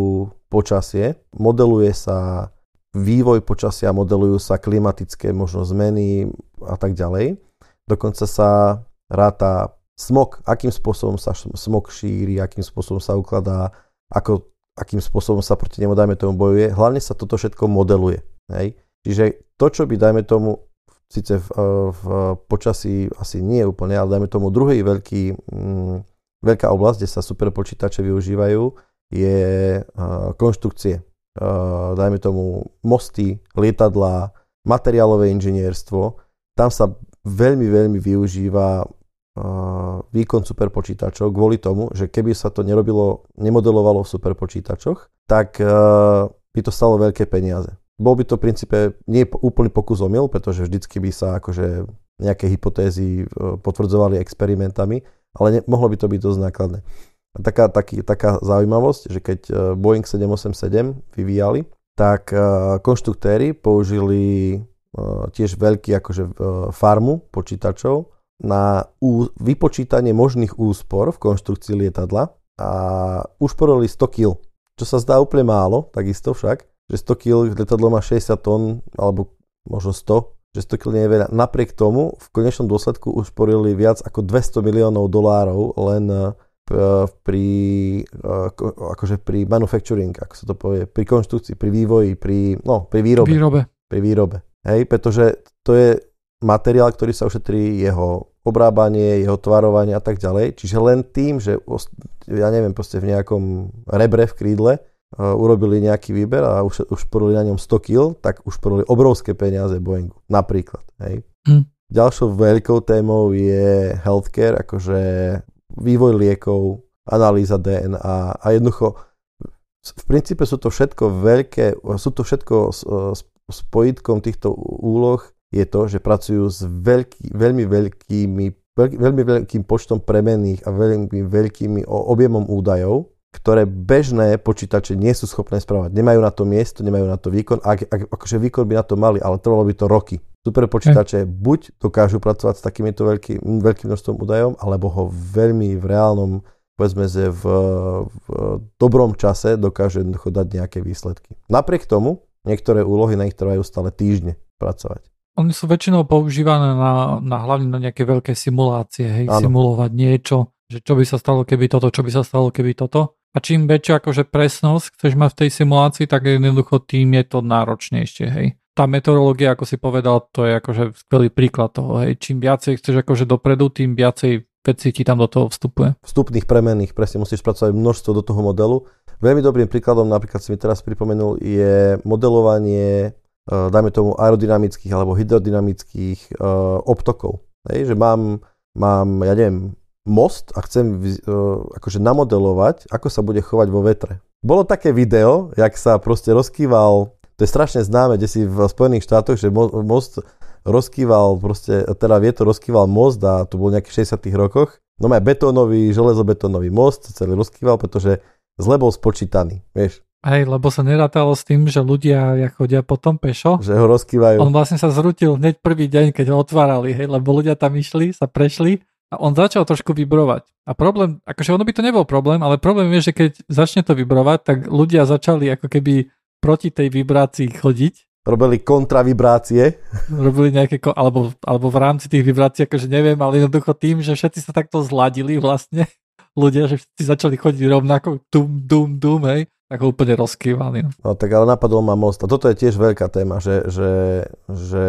počasie, modeluje sa vývoj počasia, modelujú sa klimatické možno zmeny a tak ďalej. Dokonca sa ráta smog, akým spôsobom sa smog šíri, akým spôsobom sa ukladá, ako, akým spôsobom sa proti nemu, dajme tomu, bojuje. Hlavne sa toto všetko modeluje. Hej? Čiže to, čo by, dajme tomu, síce v, v počasí asi nie úplne, ale dajme tomu druhý veľký, mm, veľká oblasť, kde sa superpočítače využívajú, je uh, konštrukcie. dajme tomu mosty, lietadlá, materiálové inžinierstvo. Tam sa veľmi, veľmi využíva výkon superpočítačov kvôli tomu, že keby sa to nerobilo, nemodelovalo v superpočítačoch, tak by to stalo veľké peniaze. Bol by to v princípe nie úplný pokus omyl, pretože vždycky by sa akože nejaké hypotézy potvrdzovali experimentami, ale ne, mohlo by to byť dosť nákladné. Taká, taký, taká zaujímavosť, že keď Boeing 787 vyvíjali, tak konštruktéry použili tiež veľký akože farmu počítačov na vypočítanie možných úspor v konštrukcii lietadla a ušporili 100 kg, čo sa zdá úplne málo, takisto však, že 100 kg lietadlo má 60 tón alebo možno 100, že 100 kg nie je veľa. Napriek tomu v konečnom dôsledku ušporili viac ako 200 miliónov dolárov len pri, akože pri manufacturing, ako sa to povie, pri konštrukcii, pri vývoji, pri, no, pri výrobe. výrobe. Pri výrobe. Hej, pretože to je materiál, ktorý sa ušetrí jeho obrábanie, jeho tvarovanie a tak ďalej. Čiže len tým, že ja neviem, proste v nejakom rebre v krídle urobili nejaký výber a už, už na ňom 100 kg, tak už poruli obrovské peniaze Boeingu. Napríklad. Hej. Hm. Ďalšou veľkou témou je healthcare, akože vývoj liekov, analýza DNA a jednoducho v princípe sú to všetko veľké, sú to všetko spojitkom týchto úloh je to, že pracujú s veľký, veľmi veľkými veľký, veľmi veľkým počtom premenných a veľmi veľkými objemom údajov, ktoré bežné počítače nie sú schopné správať. Nemajú na to miesto, nemajú na to výkon. Ak, ak, akože výkon by na to mali, ale trvalo by to roky. Super počítače buď dokážu pracovať s takýmito veľký, veľkým množstvom údajov, alebo ho veľmi v reálnom, povedzme, že v, v dobrom čase dokáže jednoducho dať nejaké výsledky. Napriek tomu, niektoré úlohy na nich trvajú stále týždne pracovať. Oni sú väčšinou používané na, na hlavne na nejaké veľké simulácie, hej, ano. simulovať niečo, že čo by sa stalo, keby toto, čo by sa stalo, keby toto. A čím väčšia akože presnosť chceš mať v tej simulácii, tak jednoducho tým je to náročnejšie, hej tá meteorológia, ako si povedal, to je akože skvelý príklad toho. Hej. Čím viacej chceš akože dopredu, tým viacej vecí ti tam do toho vstupuje. Vstupných premenných, presne musíš pracovať množstvo do toho modelu. Veľmi dobrým príkladom, napríklad si mi teraz pripomenul, je modelovanie, uh, dajme tomu, aerodynamických alebo hydrodynamických uh, obtokov. Hej, že mám, mám, ja neviem, most a chcem uh, akože namodelovať, ako sa bude chovať vo vetre. Bolo také video, jak sa proste rozkýval to je strašne známe, kde si v Spojených štátoch, že most rozkýval, proste, teda vietor rozkýval most a tu bol nejakých 60 rokoch. No má betónový, železobetónový most, celý rozkýval, pretože zle bol spočítaný, vieš. Hej, lebo sa nerátalo s tým, že ľudia ja chodia potom pešo. Že ho rozkývajú. On vlastne sa zrutil hneď prvý deň, keď ho otvárali, hej, lebo ľudia tam išli, sa prešli a on začal trošku vibrovať. A problém, akože ono by to nebol problém, ale problém je, že keď začne to vibrovať, tak ľudia začali ako keby proti tej vibrácii chodiť. Robili kontravibrácie. Robili nejaké, alebo, alebo v rámci tých vibrácií, akože neviem, ale jednoducho tým, že všetci sa takto zladili vlastne, ľudia, že všetci začali chodiť rovnako, dum, dum, dum, hej, tak ho úplne rozkývali. No. no tak ale napadol ma most. A toto je tiež veľká téma, že, že, že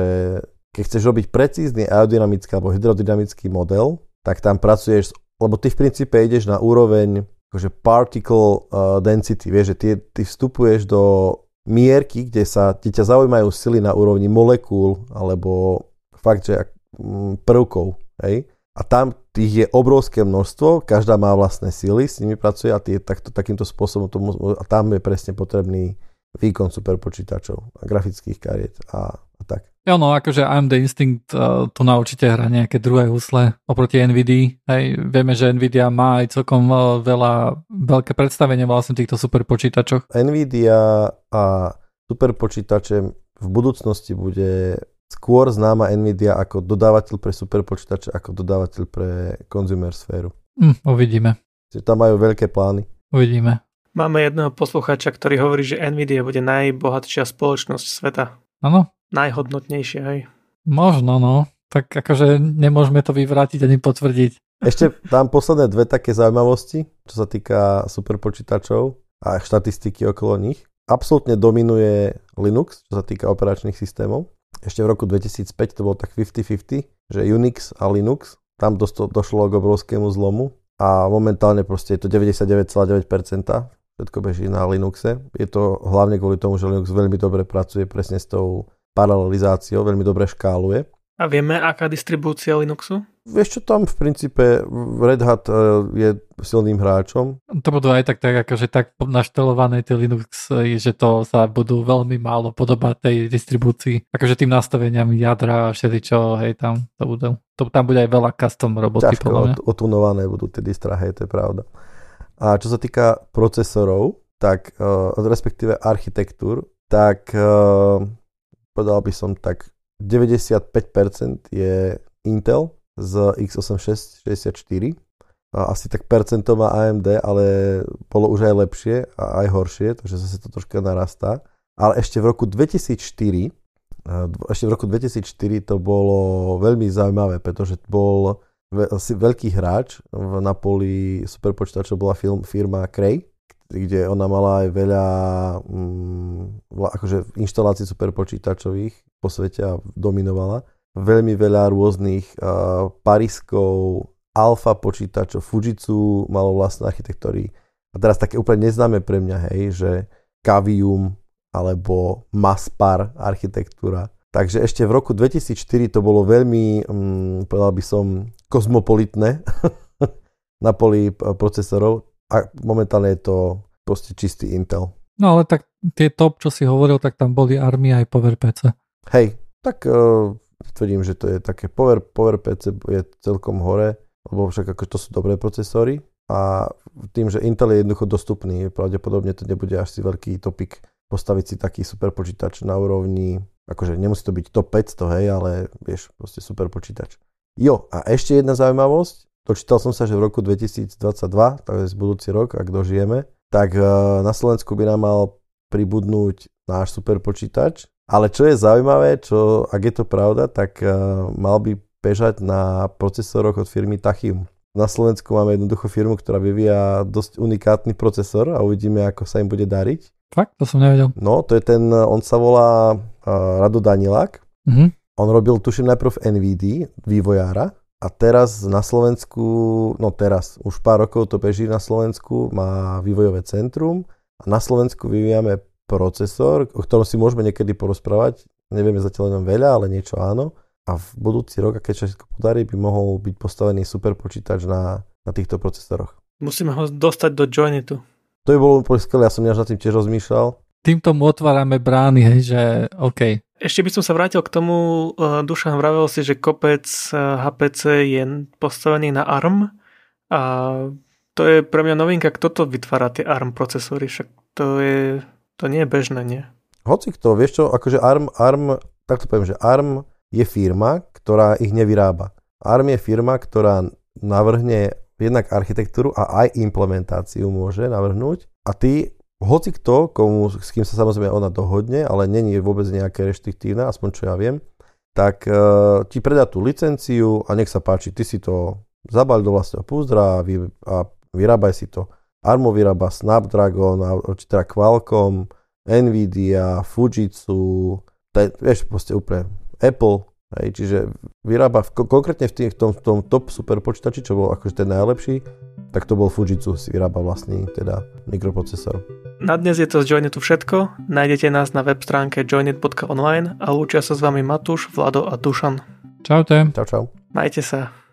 keď chceš robiť precízny aerodynamický alebo hydrodynamický model, tak tam pracuješ, lebo ty v princípe ideš na úroveň akože particle uh, density, vieš, že ty, ty vstupuješ do mierky, kde sa kde ťa zaujímajú sily na úrovni molekúl alebo fakt, že mm, prvkov. Hej? A tam tých je obrovské množstvo, každá má vlastné sily, s nimi pracuje a tie, takto, takýmto spôsobom tomu, a tam je presne potrebný výkon superpočítačov a grafických kariet a, a tak. Jo, no akože AMD Instinct uh, tu na určite hrá nejaké druhé husle oproti NVIDIA. Hej, vieme, že NVIDIA má aj celkom uh, veľa, veľké predstavenie vlastne týchto superpočítačoch. NVIDIA a superpočítače v budúcnosti bude skôr známa NVIDIA ako dodávateľ pre superpočítače, ako dodávateľ pre consumer sféru. Mm, uvidíme. Čiže tam majú veľké plány. Uvidíme. Máme jedného poslucháča, ktorý hovorí, že NVIDIA bude najbohatšia spoločnosť sveta. Áno, najhodnotnejšie, hej. Možno, no. Tak akože nemôžeme to vyvrátiť ani potvrdiť. Ešte tam posledné dve také zaujímavosti, čo sa týka superpočítačov a štatistiky okolo nich. Absolutne dominuje Linux, čo sa týka operačných systémov. Ešte v roku 2005 to bolo tak 50-50, že Unix a Linux, tam dosto, došlo k obrovskému zlomu a momentálne proste je to 99,9% všetko beží na Linuxe. Je to hlavne kvôli tomu, že Linux veľmi dobre pracuje presne s tou paralelizáciou, veľmi dobre škáluje. A vieme, aká distribúcia Linuxu? Vieš čo, tam v princípe Red Hat e, je silným hráčom. To budú aj tak, tak akože tak naštelované tie Linux, e, že to sa budú veľmi málo podobať tej distribúcii. Akože tým nastaveniam jadra a všetko, hej, tam to budú. To, tam bude aj veľa custom roboty, Ťažko otunované budú tie distra, hej, to je pravda. A čo sa týka procesorov, tak uh, respektíve architektúr, tak uh, povedal by som tak 95% je Intel z x86 64. A asi tak percento má AMD, ale bolo už aj lepšie a aj horšie, takže zase to troška narastá. Ale ešte v roku 2004, ešte v roku 2004 to bolo veľmi zaujímavé, pretože bol veľký hráč na poli superpočítačov bola firma Cray, kde ona mala aj veľa mm, akože inštalácií superpočítačových po svete a dominovala. Veľmi veľa rôznych uh, pariskov, alfa počítačov, Fujitsu malo vlastné architektúry. A teraz také úplne neznáme pre mňa, hej, že Cavium alebo Maspar architektúra. Takže ešte v roku 2004 to bolo veľmi, um, povedal by som, kozmopolitné na poli procesorov a momentálne je to proste čistý Intel. No ale tak tie top, čo si hovoril, tak tam boli army aj PowerPC. Hej, tak uh, tvrdím, že to je také Power, PowerPC je celkom hore, lebo však ako to sú dobré procesory a tým, že Intel je jednoducho dostupný, pravdepodobne to nebude až si veľký topik postaviť si taký super počítač na úrovni, akože nemusí to byť top 500, hej, ale vieš, proste super počítač. Jo, a ešte jedna zaujímavosť, dočítal som sa, že v roku 2022, to je budúci rok, ak dožijeme, tak eh, na Slovensku by nám mal pribudnúť náš super počítač, ale čo je zaujímavé, čo, ak je to pravda, tak uh, mal by bežať na procesoroch od firmy Tachym. Na Slovensku máme jednoducho firmu, ktorá vyvíja dosť unikátny procesor a uvidíme, ako sa im bude dariť. Fakt? To som nevedel. No, to je ten, on sa volá uh, Rado Danilák. Uh-huh. On robil, tuším, najprv NVD, vývojára, a teraz na Slovensku, no teraz, už pár rokov to beží na Slovensku, má vývojové centrum a na Slovensku vyvíjame procesor, o ktorom si môžeme niekedy porozprávať. Nevieme zatiaľ len veľa, ale niečo áno. A v budúci rok, keď sa všetko podarí, by mohol byť postavený super počítač na, na týchto procesoroch. Musíme ho dostať do Joinitu. To by bolo úplne skvelé, ja som až nad tým tiež rozmýšľal. Týmto mu otvárame brány, hej, že OK. Ešte by som sa vrátil k tomu, uh, Dušan vravel si, že kopec HPC eh, je postavený na ARM a to je pre mňa novinka, kto to vytvára tie ARM procesory, však to je to nie je bežné, nie? Hoci kto, vieš čo, akože ARM, ARM, tak to poviem, že ARM je firma, ktorá ich nevyrába. ARM je firma, ktorá navrhne jednak architektúru a aj implementáciu môže navrhnúť a ty, hoci kto, komu, s kým sa samozrejme ona dohodne, ale není vôbec nejaké reštriktívne, aspoň čo ja viem, tak uh, ti predá tú licenciu a nech sa páči, ty si to zabal do vlastného púzdra a, vy, a vyrábaj si to. Armo vyrába Snapdragon, a teda Qualcomm, Nvidia, Fujitsu, te, vieš, proste úplne Apple, hej, čiže vyrába v, konkrétne v, tým, v tom, v tom top super počítači, čo bol akože ten najlepší, tak to bol Fujitsu, si vyrába vlastný teda mikroprocesor. Na dnes je to z Joinetu všetko. Nájdete nás na web stránke joinit.online a lúčia sa s vami Matúš, Vlado a Dušan. Čaute. Čau, čau. Majte sa.